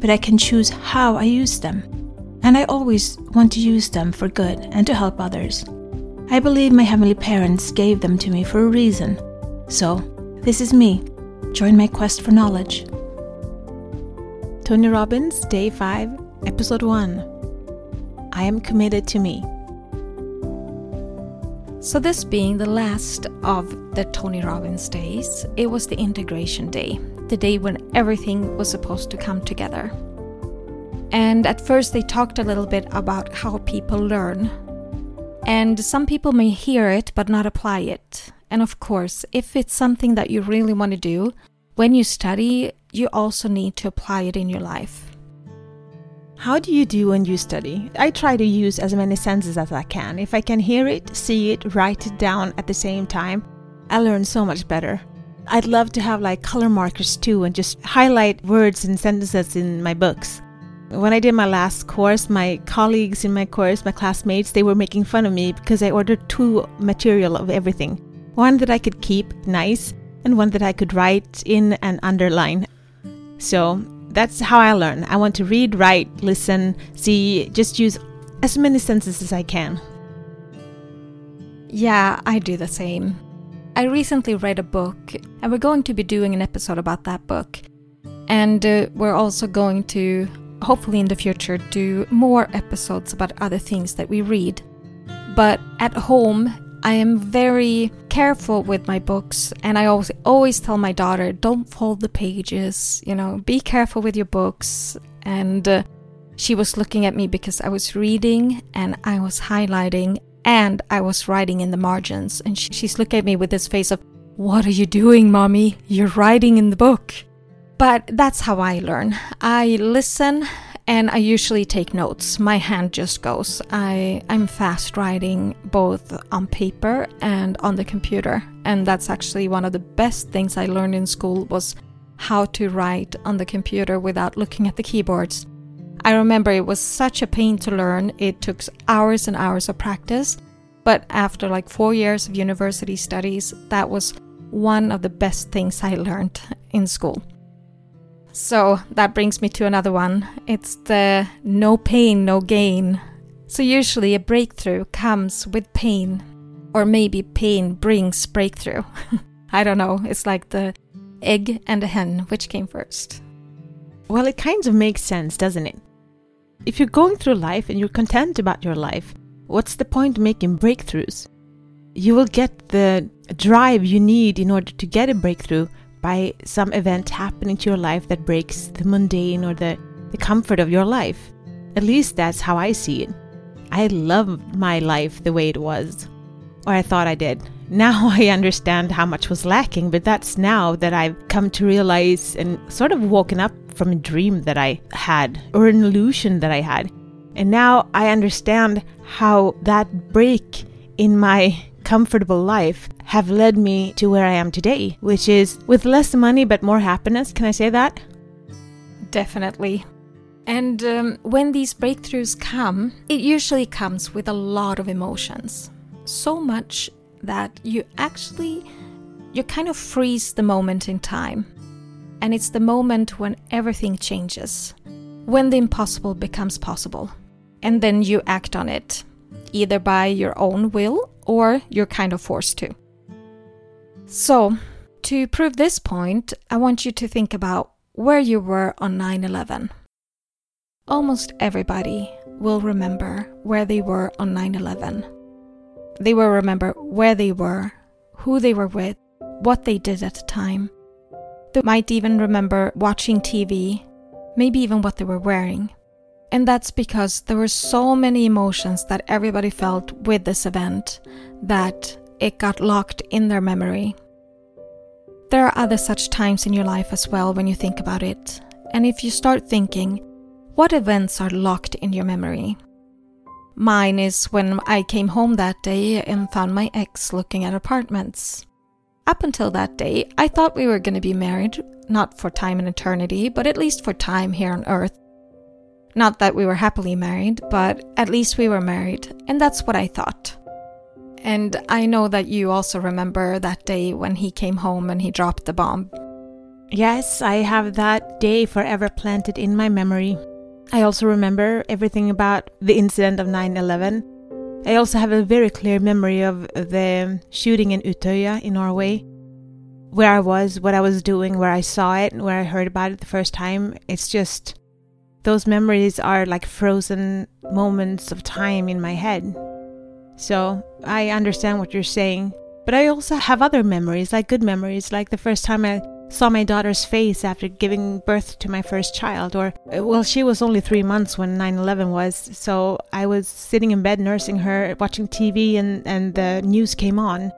but I can choose how I use them. And I always want to use them for good and to help others. I believe my heavenly parents gave them to me for a reason. So, this is me. Join my quest for knowledge. Tony Robbins, Day 5, Episode 1. I am committed to me. So, this being the last of the Tony Robbins days, it was the integration day, the day when everything was supposed to come together. And at first, they talked a little bit about how people learn. And some people may hear it but not apply it. And of course, if it's something that you really want to do, when you study, you also need to apply it in your life. How do you do when you study? I try to use as many senses as I can. If I can hear it, see it, write it down at the same time, I learn so much better. I'd love to have like color markers too and just highlight words and sentences in my books. When I did my last course, my colleagues in my course, my classmates, they were making fun of me because I ordered two material of everything. One that I could keep nice and one that I could write in and underline. So that's how I learn. I want to read, write, listen, see, just use as many senses as I can. Yeah, I do the same. I recently read a book, and we're going to be doing an episode about that book. And uh, we're also going to, hopefully in the future, do more episodes about other things that we read. But at home, I am very careful with my books, and I always always tell my daughter, "Don't fold the pages. You know, be careful with your books." And uh, she was looking at me because I was reading and I was highlighting and I was writing in the margins, and she, she's looking at me with this face of, "What are you doing, mommy? You're writing in the book." But that's how I learn. I listen and I usually take notes. My hand just goes. I I'm fast writing both on paper and on the computer, and that's actually one of the best things I learned in school was how to write on the computer without looking at the keyboards. I remember it was such a pain to learn. It took hours and hours of practice, but after like 4 years of university studies, that was one of the best things I learned in school. So that brings me to another one. It's the no pain, no gain. So usually a breakthrough comes with pain, or maybe pain brings breakthrough. I don't know. It's like the egg and the hen, which came first? Well, it kind of makes sense, doesn't it? If you're going through life and you're content about your life, what's the point making breakthroughs? You will get the drive you need in order to get a breakthrough by some event happening to your life that breaks the mundane or the, the comfort of your life. At least that's how I see it. I love my life the way it was, or I thought I did. Now I understand how much was lacking, but that's now that I've come to realize and sort of woken up from a dream that I had or an illusion that I had. And now I understand how that break in my comfortable life have led me to where I am today, which is with less money but more happiness. Can I say that? Definitely. And um, when these breakthroughs come, it usually comes with a lot of emotions. So much that you actually you kind of freeze the moment in time. And it's the moment when everything changes. When the impossible becomes possible. And then you act on it, either by your own will or you're kind of forced to. So, to prove this point, I want you to think about where you were on 9 11. Almost everybody will remember where they were on 9 11. They will remember where they were, who they were with, what they did at the time. They might even remember watching TV, maybe even what they were wearing. And that's because there were so many emotions that everybody felt with this event that it got locked in their memory. There are other such times in your life as well when you think about it. And if you start thinking, what events are locked in your memory? Mine is when I came home that day and found my ex looking at apartments. Up until that day, I thought we were going to be married, not for time and eternity, but at least for time here on earth. Not that we were happily married, but at least we were married, and that's what I thought. And I know that you also remember that day when he came home and he dropped the bomb. Yes, I have that day forever planted in my memory. I also remember everything about the incident of 9 11. I also have a very clear memory of the shooting in Utøya in Norway. Where I was, what I was doing, where I saw it, where I heard about it the first time. It's just, those memories are like frozen moments of time in my head. So I understand what you're saying. But I also have other memories, like good memories, like the first time I saw my daughter's face after giving birth to my first child or uh, well she was only 3 months when 9/11 was so I was sitting in bed nursing her watching TV and and the news came on.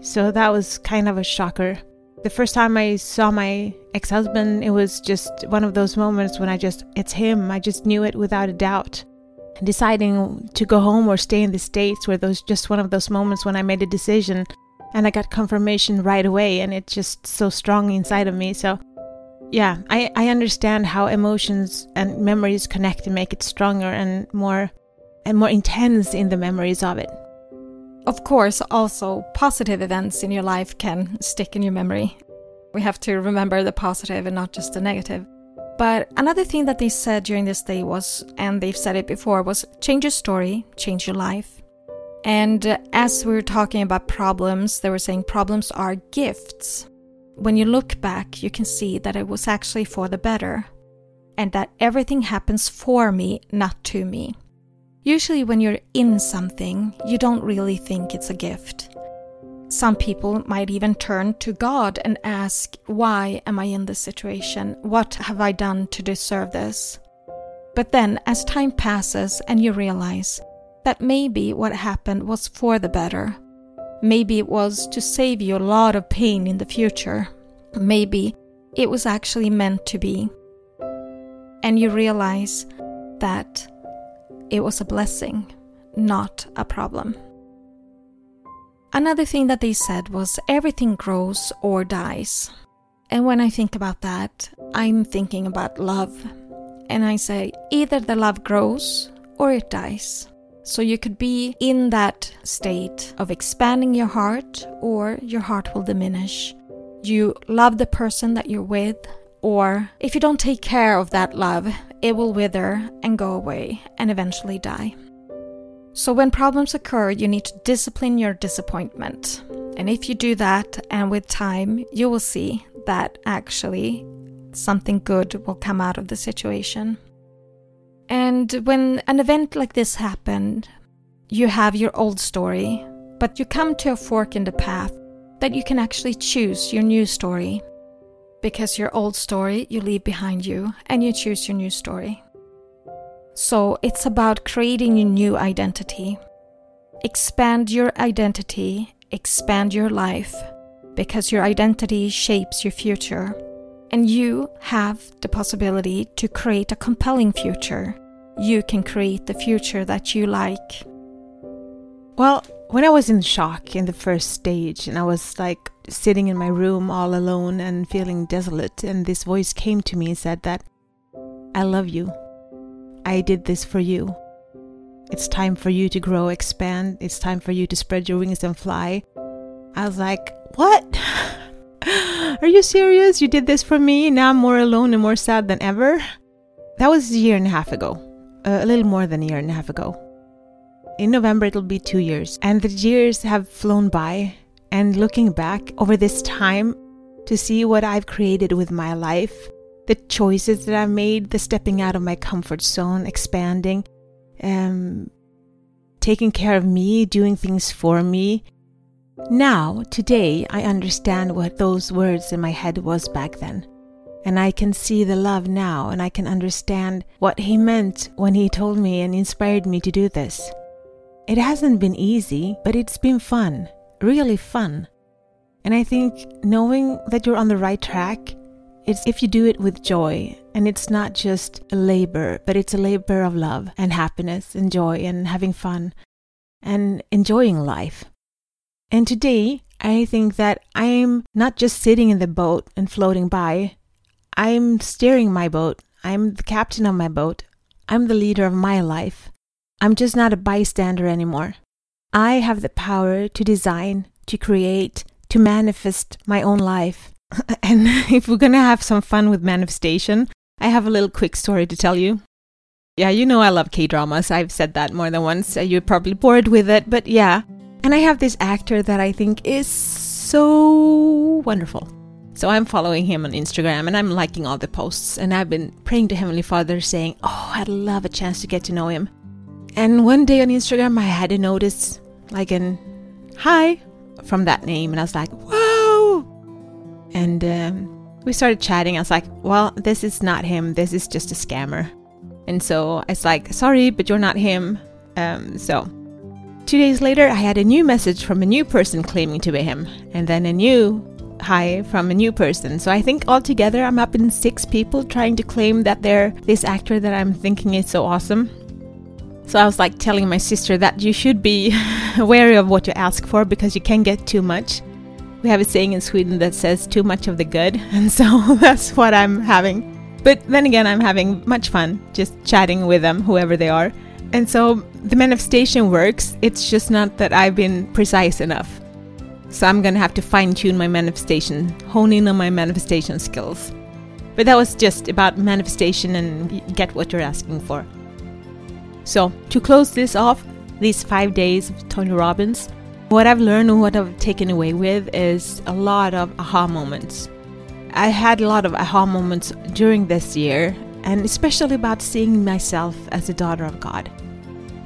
So that was kind of a shocker. The first time I saw my ex-husband it was just one of those moments when I just it's him. I just knew it without a doubt. And deciding to go home or stay in the states were those just one of those moments when I made a decision and I got confirmation right away, and it's just so strong inside of me. So, yeah, I, I understand how emotions and memories connect and make it stronger and more and more intense in the memories of it. Of course, also positive events in your life can stick in your memory. We have to remember the positive and not just the negative. But another thing that they said during this day was, and they've said it before, was change your story, change your life. And uh, as we were talking about problems, they were saying problems are gifts. When you look back, you can see that it was actually for the better, and that everything happens for me, not to me. Usually, when you're in something, you don't really think it's a gift. Some people might even turn to God and ask, Why am I in this situation? What have I done to deserve this? But then, as time passes and you realize that maybe what happened was for the better. Maybe it was to save you a lot of pain in the future. Maybe it was actually meant to be. And you realize that it was a blessing, not a problem. Another thing that they said was everything grows or dies. And when I think about that, I'm thinking about love. And I say either the love grows or it dies. So you could be in that state of expanding your heart, or your heart will diminish. You love the person that you're with, or if you don't take care of that love, it will wither and go away and eventually die. So, when problems occur, you need to discipline your disappointment. And if you do that, and with time, you will see that actually something good will come out of the situation. And when an event like this happened, you have your old story, but you come to a fork in the path that you can actually choose your new story. Because your old story you leave behind you and you choose your new story. So it's about creating your new identity. Expand your identity, expand your life, because your identity shapes your future and you have the possibility to create a compelling future. You can create the future that you like. Well, when I was in shock in the first stage and I was like sitting in my room all alone and feeling desolate, and this voice came to me and said that I love you. I did this for you. It's time for you to grow, expand. It's time for you to spread your wings and fly. I was like, What? Are you serious? You did this for me? Now I'm more alone and more sad than ever? That was a year and a half ago. Uh, a little more than a year and a half ago. In November, it'll be two years. And the years have flown by. And looking back over this time to see what I've created with my life, the choices that I've made, the stepping out of my comfort zone, expanding, um, taking care of me, doing things for me, now, today, I understand what those words in my head was back then. And I can see the love now, and I can understand what he meant when he told me and inspired me to do this. It hasn't been easy, but it's been fun, really fun. And I think knowing that you're on the right track, it's if you do it with joy and it's not just a labor, but it's a labor of love and happiness and joy and having fun and enjoying life. And today, I think that I'm not just sitting in the boat and floating by, I'm steering my boat. I'm the captain of my boat. I'm the leader of my life. I'm just not a bystander anymore. I have the power to design, to create, to manifest my own life. and if we're going to have some fun with manifestation, I have a little quick story to tell you. Yeah, you know I love K dramas. I've said that more than once. You're probably bored with it, but yeah. And I have this actor that I think is so wonderful. So I'm following him on Instagram and I'm liking all the posts. And I've been praying to Heavenly Father saying, Oh, I'd love a chance to get to know him. And one day on Instagram, I had a notice like an hi from that name. And I was like, Whoa! And um, we started chatting. I was like, Well, this is not him. This is just a scammer. And so I was like, Sorry, but you're not him. Um, so two days later, I had a new message from a new person claiming to be him. And then a new hi from a new person. So I think altogether I'm up in six people trying to claim that they're this actor that I'm thinking is so awesome. So I was like telling my sister that you should be wary of what you ask for because you can get too much. We have a saying in Sweden that says too much of the good, and so that's what I'm having. But then again, I'm having much fun just chatting with them, whoever they are. And so the manifestation works, it's just not that I've been precise enough. So I'm gonna have to fine tune my manifestation, hone in on my manifestation skills. But that was just about manifestation and get what you're asking for. So to close this off, these five days of Tony Robbins, what I've learned and what I've taken away with is a lot of aha moments. I had a lot of aha moments during this year, and especially about seeing myself as a daughter of God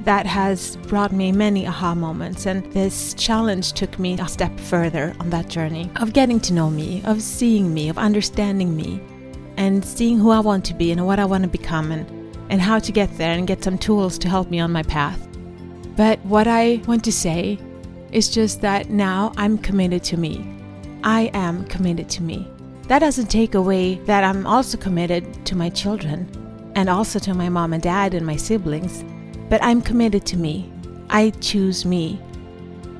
that has brought me many aha moments. And this challenge took me a step further on that journey of getting to know me, of seeing me, of understanding me, and seeing who I want to be and what I want to become, and, and how to get there and get some tools to help me on my path. But what I want to say is just that now I'm committed to me. I am committed to me. That doesn't take away that I'm also committed to my children and also to my mom and dad and my siblings but I'm committed to me. I choose me.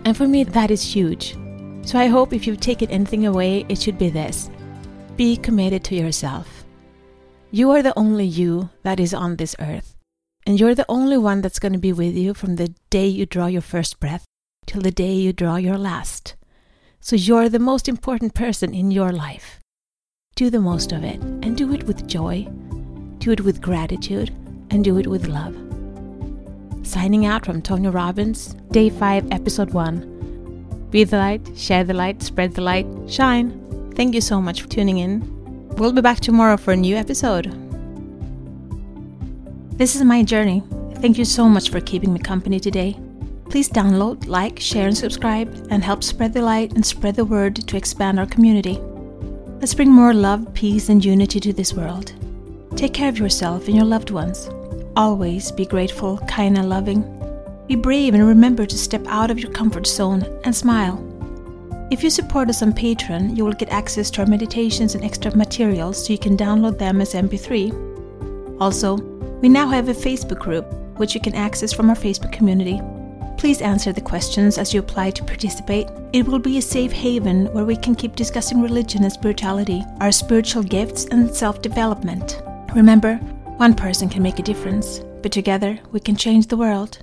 And for me, that is huge. So I hope if you've taken anything away, it should be this be committed to yourself. You are the only you that is on this earth. And you're the only one that's going to be with you from the day you draw your first breath till the day you draw your last. So you're the most important person in your life. Do the most of it and do it with joy, do it with gratitude, and do it with love. Signing out from Tony Robbins, Day 5, Episode 1. Be the light, share the light, spread the light, shine. Thank you so much for tuning in. We'll be back tomorrow for a new episode. This is my journey. Thank you so much for keeping me company today. Please download, like, share, and subscribe, and help spread the light and spread the word to expand our community. Let's bring more love, peace, and unity to this world. Take care of yourself and your loved ones. Always be grateful, kind, and loving. Be brave and remember to step out of your comfort zone and smile. If you support us on Patreon, you will get access to our meditations and extra materials so you can download them as MP3. Also, we now have a Facebook group which you can access from our Facebook community. Please answer the questions as you apply to participate. It will be a safe haven where we can keep discussing religion and spirituality, our spiritual gifts, and self development. Remember, one person can make a difference, but together we can change the world.